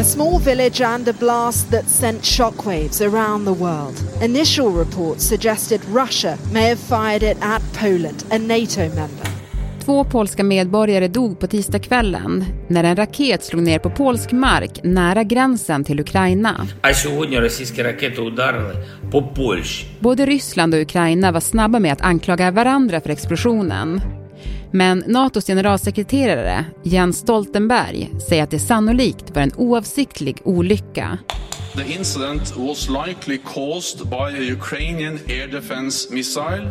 A small village and a blast that sent shockwaves around the world. Initial reports suggested Russia may have fired it at Poland, a NATO member. Två polska medborgare dog på tisdagskvällen när en raket slog ner på polsk mark nära gränsen till Ukraina. Både Ryssland och Ukraina var snabba med att anklaga varandra för explosionen. Men Natos generalsekreterare Jens Stoltenberg säger att det sannolikt var en oavsiktlig olycka. The incident was likely caused by a Ukrainian air defense missile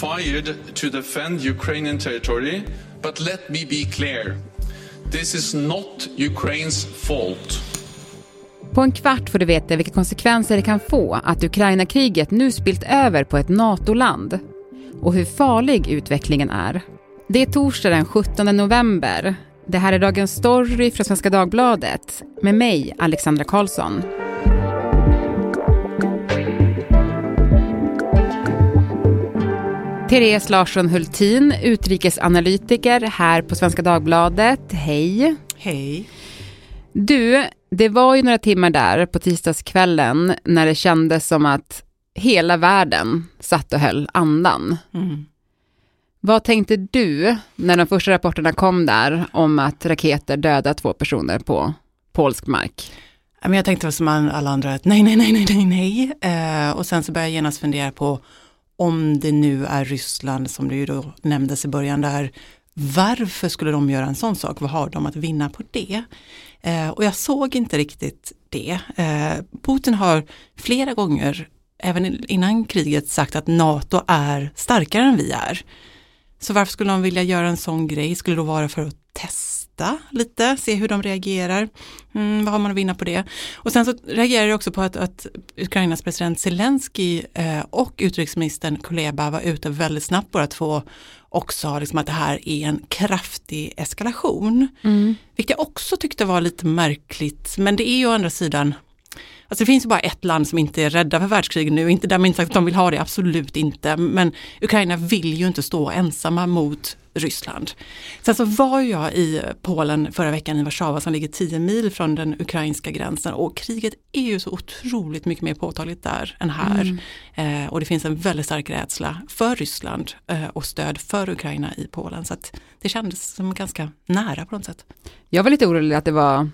fired to defend Ukrainian territory. But let me be clear. This is not Ukraine's fault. På en kvart får du veta vilka konsekvenser det kan få att Ukraina-kriget nu spilt över på ett NATO-land och hur farlig utvecklingen är. Det är torsdag den 17 november. Det här är Dagens Story från Svenska Dagbladet med mig, Alexandra Karlsson. Therese Larsson Hultin, utrikesanalytiker här på Svenska Dagbladet. Hej! Hej! Du, det var ju några timmar där på tisdagskvällen när det kändes som att hela världen satt och höll andan. Mm. Vad tänkte du när de första rapporterna kom där om att raketer dödat två personer på polsk mark? Jag tänkte som alla andra att nej, nej, nej, nej, nej, nej. Eh, och sen så började jag genast fundera på om det nu är Ryssland som det ju då nämndes i början där, varför skulle de göra en sån sak? Vad har de att vinna på det? Eh, och jag såg inte riktigt det. Eh, Putin har flera gånger, även innan kriget, sagt att NATO är starkare än vi är. Så varför skulle de vilja göra en sån grej? Skulle det då vara för att testa lite, se hur de reagerar? Mm, vad har man att vinna på det? Och sen så reagerar jag också på att, att Ukrainas president Zelensky eh, och utrikesministern Kuleba var ute väldigt snabbt båda två och sa liksom att det här är en kraftig eskalation. Mm. Vilket jag också tyckte var lite märkligt, men det är ju å andra sidan Alltså det finns ju bara ett land som inte är rädda för världskrig nu, inte därmed inte sagt att de vill ha det, absolut inte. Men Ukraina vill ju inte stå ensamma mot Ryssland. Sen så var jag i Polen förra veckan i Warszawa som ligger 10 mil från den ukrainska gränsen och kriget är ju så otroligt mycket mer påtagligt där än här. Mm. Eh, och det finns en väldigt stark rädsla för Ryssland eh, och stöd för Ukraina i Polen. Så det kändes som ganska nära på något sätt. Jag var lite orolig att det var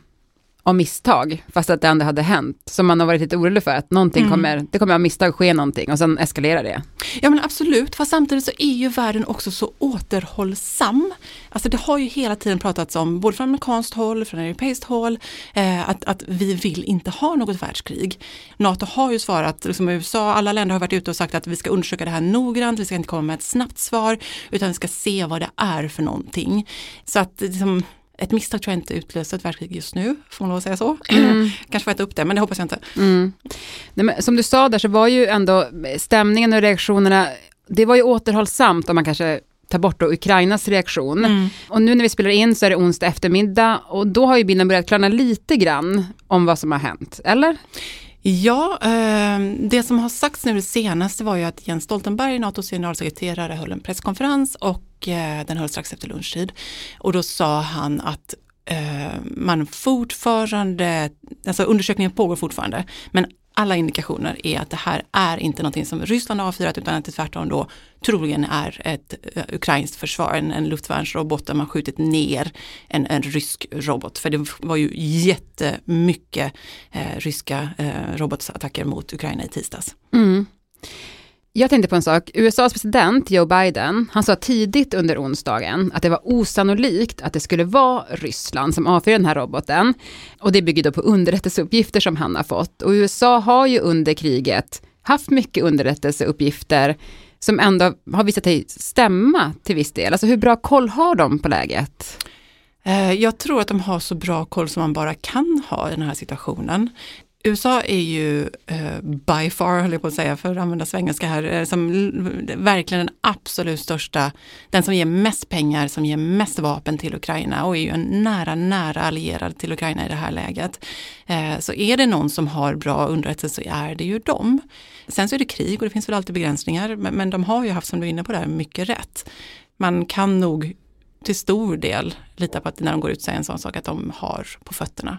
av misstag, fast att det ändå hade hänt. Så man har varit lite orolig för att någonting mm. kommer, det kommer av misstag ske någonting och sen eskalerar det. Ja men absolut, fast samtidigt så är ju världen också så återhållsam. Alltså det har ju hela tiden pratats om, både från amerikanskt håll, från europeiskt håll, eh, att, att vi vill inte ha något världskrig. NATO har ju svarat, liksom USA, alla länder har varit ute och sagt att vi ska undersöka det här noggrant, vi ska inte komma med ett snabbt svar, utan vi ska se vad det är för någonting. Så att liksom, ett misstag tror jag inte utlöser ett världskrig just nu, får man lov att säga så. Mm. Kanske får äta upp det, men det hoppas jag inte. Mm. Nej, men som du sa där så var ju ändå stämningen och reaktionerna, det var ju återhållsamt om man kanske tar bort då Ukrainas reaktion. Mm. Och nu när vi spelar in så är det onsdag eftermiddag och då har ju bilden börjat klarna lite grann om vad som har hänt, eller? Ja, ehm, det som har sagts nu det senaste var ju att Jens Stoltenberg, NATOs generalsekreterare, höll en presskonferens och eh, den hölls strax efter lunchtid. Och då sa han att eh, man fortfarande, alltså undersökningen pågår fortfarande, men alla indikationer är att det här är inte någonting som Ryssland har avfyrat utan att det tvärtom då troligen är ett eh, ukrainskt försvar, en, en luftvärnsrobot där man skjutit ner en, en rysk robot. För det var ju jättemycket eh, ryska eh, robotattacker mot Ukraina i tisdags. Mm. Jag tänkte på en sak. USAs president Joe Biden, han sa tidigt under onsdagen att det var osannolikt att det skulle vara Ryssland som avfyrade den här roboten. Och det bygger då på underrättelseuppgifter som han har fått. Och USA har ju under kriget haft mycket underrättelseuppgifter som ändå har visat sig stämma till viss del. Alltså hur bra koll har de på läget? Eh, jag tror att de har så bra koll som man bara kan ha i den här situationen. USA är ju eh, by far, höll jag på att säga, för att använda svengelska här, eh, som verkligen den absolut största, den som ger mest pengar, som ger mest vapen till Ukraina och är ju en nära, nära allierad till Ukraina i det här läget. Eh, så är det någon som har bra underrättelse så är det ju dem. Sen så är det krig och det finns väl alltid begränsningar, men, men de har ju haft, som du är inne på där, mycket rätt. Man kan nog till stor del lita på att när de går ut säger en sån sak att de har på fötterna.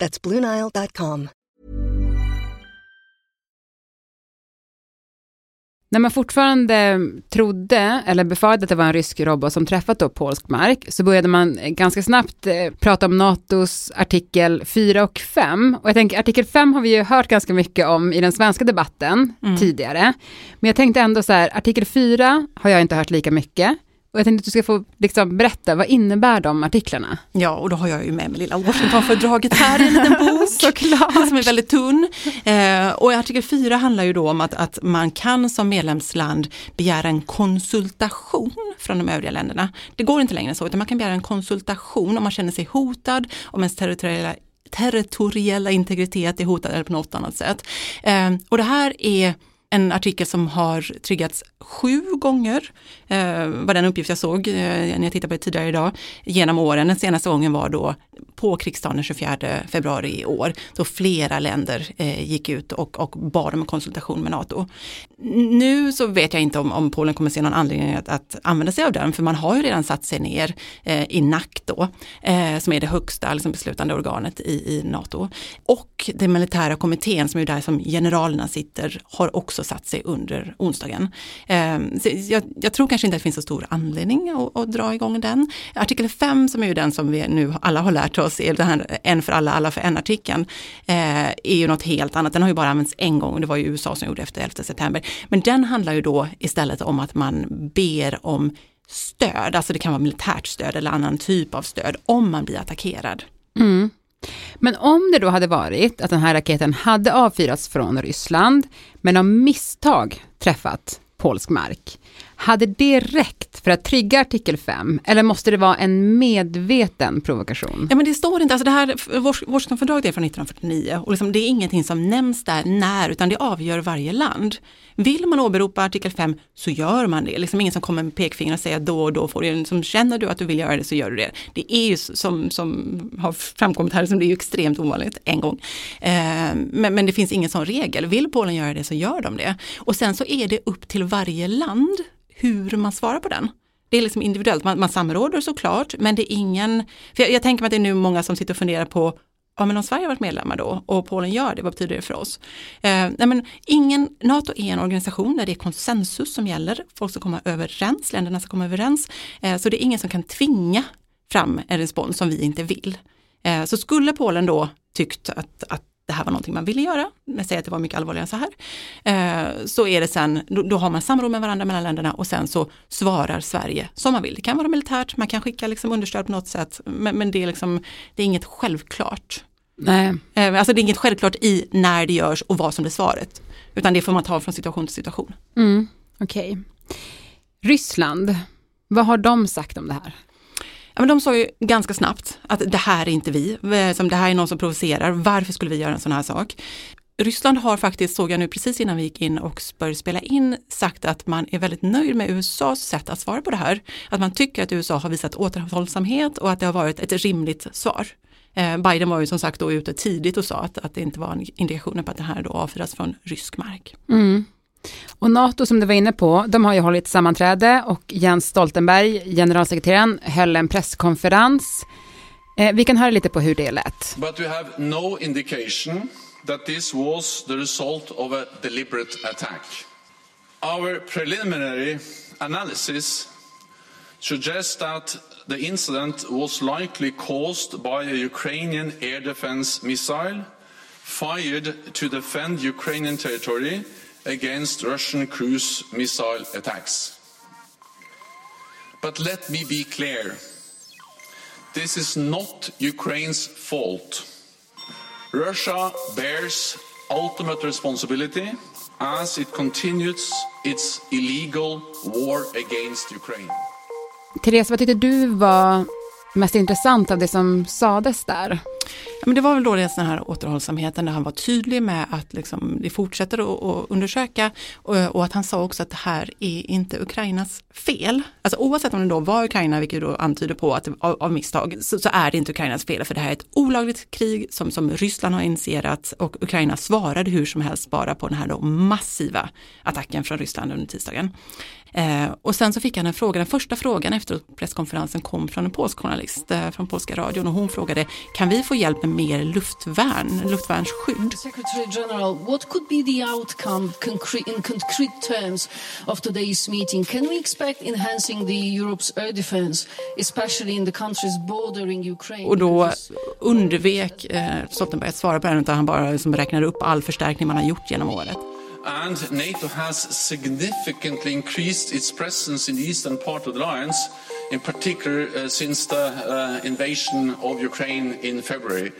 That's BlueNile.com. När man fortfarande trodde, eller befarade att det var en rysk robot som träffat då polsk mark, så började man ganska snabbt eh, prata om NATOs artikel 4 och 5. Och jag tänker, artikel 5 har vi ju hört ganska mycket om i den svenska debatten mm. tidigare. Men jag tänkte ändå så här, artikel 4 har jag inte hört lika mycket. Och jag tänkte att du ska få liksom berätta, vad innebär de artiklarna? Ja, och då har jag ju med mig lilla Washingtonfördraget här i en liten bok. Såklart. Som är väldigt tunn. Eh, och artikel 4 handlar ju då om att, att man kan som medlemsland begära en konsultation från de övriga länderna. Det går inte längre så, utan man kan begära en konsultation om man känner sig hotad, om ens territoriella territoriella integritet är hotad eller på något annat sätt. Eh, och det här är en artikel som har tryggats sju gånger, eh, var den uppgift jag såg eh, när jag tittade på det tidigare idag, genom åren. Den senaste gången var då på krigsdagen den 24 februari i år, då flera länder eh, gick ut och, och bad om en konsultation med NATO. Nu så vet jag inte om, om Polen kommer se någon anledning att, att, använda sig av den, för man har ju redan satt sig ner eh, i NAC då, eh, som är det högsta liksom, beslutande organet i, i NATO. Och den militära kommittén, som är där som generalerna sitter, har också satt sig under onsdagen. Eh, Ehm, jag, jag, tror kanske inte att det finns så stor anledning att, att dra igång den. Artikel 5, som är ju den som vi nu alla har lärt oss, är här en för alla, alla för en-artikeln, eh, är ju något helt annat. Den har ju bara använts en gång och det var ju USA som gjorde efter 11 september. Men den handlar ju då istället om att man ber om stöd, alltså det kan vara militärt stöd eller annan typ av stöd om man blir attackerad. Mm. Men om det då hade varit att den här raketen hade avfyrats från Ryssland, men av misstag träffat polsk mark, hade det räckt för att trigga artikel 5 eller måste det vara en medveten provokation? Ja men det står inte, alltså det här Washingtonfördraget är från 1949 och liksom det är ingenting som nämns där när utan det avgör varje land. Vill man åberopa artikel 5 så gör man det. Liksom ingen som kommer med pekfinger och säger då och då får du, liksom, känner du att du vill göra det så gör du det. Det är ju som, som har framkommit här, som det är ju extremt ovanligt en gång. Eh, men, men det finns ingen sån regel. Vill Polen göra det så gör de det. Och sen så är det upp till varje land hur man svarar på den. Det är liksom individuellt, man, man samråder såklart, men det är ingen, för jag, jag tänker mig att det är nu många som sitter och funderar på ja men om Sverige har varit medlemmar då och Polen gör det, vad betyder det för oss? Eh, nej men ingen, NATO är en organisation där det är konsensus som gäller, folk ska komma överens, länderna ska komma överens, eh, så det är ingen som kan tvinga fram en respons som vi inte vill. Eh, så skulle Polen då tyckt att, att det här var någonting man ville göra, men säger att det var mycket allvarligare än så här. Eh, så är det sen, då, då, har man samråd med varandra mellan länderna och sen så svarar Sverige som man vill. Det kan vara militärt, man kan skicka liksom understöd på något sätt, men, men det, är liksom, det är inget självklart. Nej. Eh, alltså det är inget självklart i när det görs och vad som blir svaret. Utan det får man ta från situation till situation. Mm, Okej. Okay. Ryssland, vad har de sagt om det här? Men de sa ju ganska snabbt att det här är inte vi, eh, som det här är någon som provocerar, varför skulle vi göra en sån här sak? Ryssland har faktiskt, såg jag nu precis innan vi gick in och började spela in, sagt att man är väldigt nöjd med USAs sätt att svara på det här. Att man tycker att USA har visat återhållsamhet och att det har varit ett rimligt svar. Eh, Biden var ju som sagt då ute tidigt och sa att, att det inte var indikationer på att det här då avfyras från rysk mark. Mm. Och NATO som du var inne på, de har ju hållit sammanträde och Jens Stoltenberg, generalsekreteraren, höll en presskonferens. Eh, vi kan höra lite på hur det lät. But we have no indication that this was the result of a deliberate attack. Our preliminary analysis suggests that the incident was likely caused by a Ukrainian air defense missile fired to defend Ukrainian territory against Russian cruise missile attacks. But let me be clear this is not Ukraine's fault. Russia bears ultimate responsibility as it continues its illegal war against Ukraine. Therese, vad tyckte du var mest intressant av det som sades där? Ja, men det var väl då den här återhållsamheten där han var tydlig med att liksom, det fortsätter att, att undersöka och, och, att han sa också att det här är inte Ukrainas fel. Alltså oavsett om det då var Ukraina, vilket då antyder på att av, av misstag, så, så, är det inte Ukrainas fel för det här är ett olagligt krig som, som Ryssland har initierat och Ukraina svarade hur som helst bara på den här då massiva attacken från Ryssland under tisdagen. Eh, och sen så fick han en fråga, den första frågan efter presskonferensen kom från en polsk journalist eh, från polska radion och hon frågade kan vi få hjälp med mer luftvärn, luftvärnsskydd? Secretary General, what could be the outcome concrete, in concrete terms of today's meeting? Can we expect enhancing the Europe's air defense, especially in the countries bordering Ukraine? Och då undvek eh, Stoltenberg att svara på den utan han bara liksom räknade upp all förstärkning man har gjort genom året. And NATO has significantly increased its presence in the eastern part of the alliance, in particular uh, since the uh, invasion of Ukraine in February.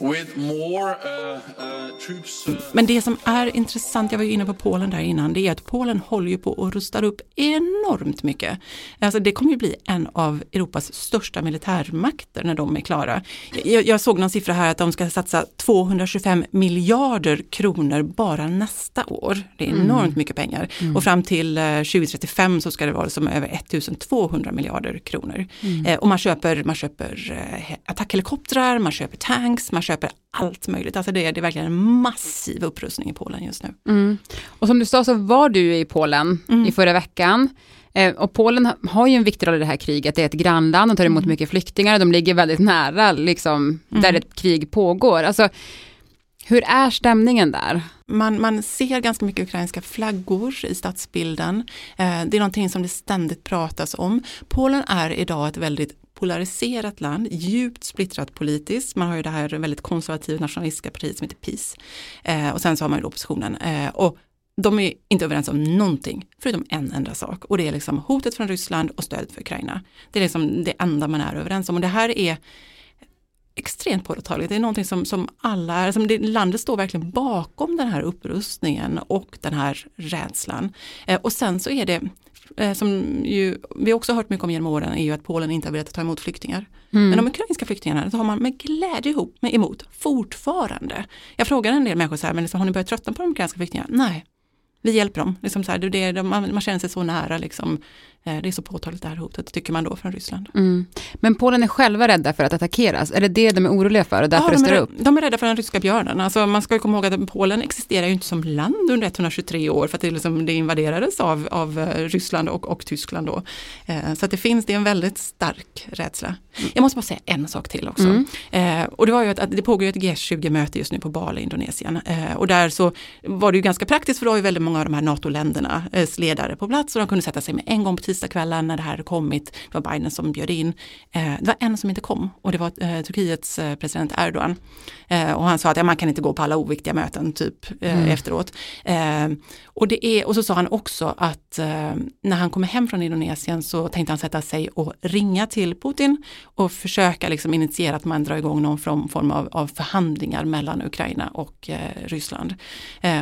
More, uh, uh, troops, uh... Men det som är intressant, jag var ju inne på Polen där innan, det är att Polen håller ju på att rusta upp enormt mycket. Alltså det kommer ju bli en av Europas största militärmakter när de är klara. Jag, jag såg någon siffra här att de ska satsa 225 miljarder kronor bara nästa år. Det är mm. enormt mm. mycket pengar. Mm. Och fram till 2035 så ska det vara som över 1200 miljarder kronor. Mm. Eh, och man köper, man köper eh, attackhelikoptrar, man köper tanks, man köper allt möjligt. Alltså det, är, det är verkligen en massiv upprustning i Polen just nu. Mm. Och som du sa så var du i Polen mm. i förra veckan. Eh, och Polen har ju en viktig roll i det här kriget. Det är ett grannland, de tar emot mm. mycket flyktingar, de ligger väldigt nära liksom, där mm. ett krig pågår. Alltså, hur är stämningen där? Man, man ser ganska mycket ukrainska flaggor i stadsbilden. Eh, det är någonting som det ständigt pratas om. Polen är idag ett väldigt polariserat land, djupt splittrat politiskt. Man har ju det här väldigt konservativa nationalistiska partiet som heter PIS. Eh, och sen så har man ju oppositionen. Eh, och de är inte överens om någonting, förutom en enda sak. Och det är liksom hotet från Ryssland och stödet för Ukraina. Det är liksom det enda man är överens om. Och det här är extremt påtagligt. Det är någonting som, som alla är, som det, landet står verkligen bakom den här upprustningen och den här rädslan. Eh, och sen så är det Eh, som ju, vi också hört mycket om genom åren är ju att Polen inte har velat ta emot flyktingar. Mm. Men de ukrainska flyktingarna tar man med glädje ihop med emot fortfarande. Jag frågar en del människor så här, men liksom, har ni börjat tröttna på de ukrainska flyktingarna? Nej, vi hjälper dem. Liksom så här, det, det, man, man känner sig så nära liksom, det är så påtagligt det här hotet, tycker man då från Ryssland. Mm. Men Polen är själva rädda för att attackeras, är det det de är oroliga för och därför ja, de, är, upp? de är rädda för den ryska björnen. Alltså man ska komma ihåg att Polen existerar ju inte som land under 123 år för att det, liksom, det invaderades av, av eh, Ryssland och, och Tyskland då. Eh, så att det finns, det är en väldigt stark rädsla. Mm. Jag måste bara säga en sak till också. Mm. Eh, och det var ju att, att det pågår ett G20-möte just nu på Bali, Indonesien. Eh, och där så var det ju ganska praktiskt för då har ju väldigt många av de här NATO-länderna ledare på plats och de kunde sätta sig med en gång på tisdagskvällen när det här kommit. Det var Biden som bjöd in. Eh, det var en som inte kom och det var eh, Turkiets eh, president Erdogan. och han sa att ja, man kan inte gå på alla oviktiga möten typ mm. efteråt. Och, det är, och så sa han också att när han kommer hem från Indonesien så tänkte han sätta sig och ringa till Putin och försöka liksom initiera att man drar igång någon form, form av, av förhandlingar mellan Ukraina och Ryssland.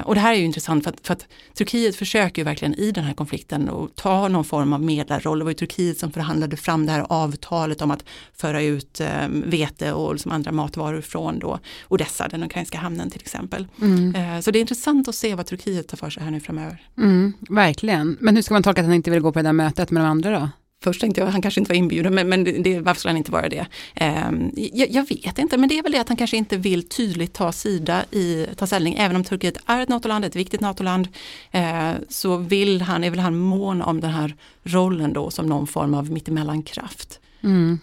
och det här är ju intressant för att, för att Turkiet försöker ju verkligen i den här konflikten och ta någon form av medlarroll. Det var ju Turkiet som förhandlade fram det här avtalet om att föra ut eh, vete och liksom andra matvaror från då Odessa, den ukrainska hamnen till exempel. Mm. Eh, så det är intressant att se vad Turkiet tar för sig här nu framöver. Mm, verkligen, men hur ska man tolka att han inte vill gå på det där mötet med de andra då? Först tänkte jag att han kanske inte var inbjuden, men, men det, varför skulle han inte vara det? Eh, jag, jag, vet inte, men det är väl det att han kanske inte vill tydligt ta sida i, ta ställning, även om Turkiet är ett NATO-land, ett viktigt NATO-land, eh, så vill han, är väl han mån om den här rollen då som någon form av mittemellankraft. Mm.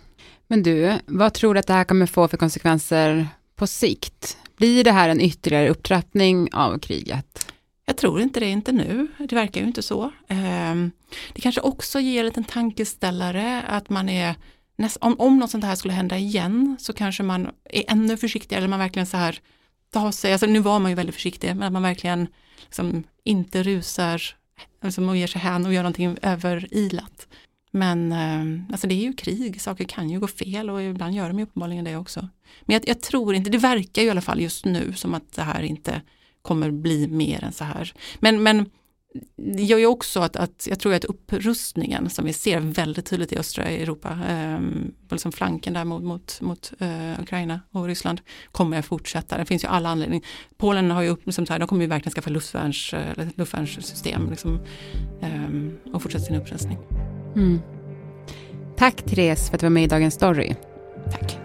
Men du, vad tror du att det här kommer få för konsekvenser på sikt? Blir det här en ytterligare upptrappning av kriget? Jag tror inte det, inte nu. Det verkar ju inte så. Ehm, det kanske också ger en liten tankeställare att man är om, om något sånt här skulle hända igen så kanske man är ännu försiktigare eller man verkligen så här tar sig, alltså nu var man ju väldigt försiktig, men att man verkligen liksom inte rusar liksom, och ger sig hän och gör någonting överilat. Men ehm, alltså det är ju krig, saker kan ju gå fel och ibland gör de ju uppenbarligen det också. Men jag, jag tror inte, det verkar ju i alla fall just nu som att det här inte kommer bli mer än så här. Men, men det gör ju också att, att jag tror att upprustningen som vi ser väldigt tydligt i östra Europa, eh, liksom flanken där mot, mot, mot eh, Ukraina och Ryssland, kommer att fortsätta. Det finns ju alla anledningar. Polen har ju upp, liksom, de kommer ju verkligen skaffa luftvärns, luftvärnssystem liksom, eh, och fortsätta sin upprustning. Mm. Tack Therese för att du var med i Dagens Story. Tack.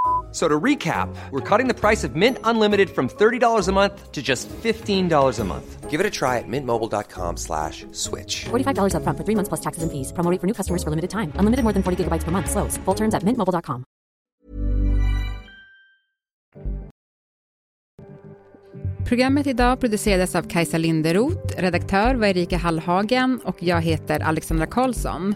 So to recap, we're cutting the price of Mint Unlimited from $30 a month to just $15 a month. Give it a try at mintmobile.com slash switch. $45 up front for three months plus taxes and fees. Promo for new customers for limited time. Unlimited more than 40 gigabytes per month. Slows. Full terms at mintmobile.com. Programmet idag producerades av Kajsa Linderoth, redaktör var Erika Hallhagen och jag heter Alexandra Karlsson.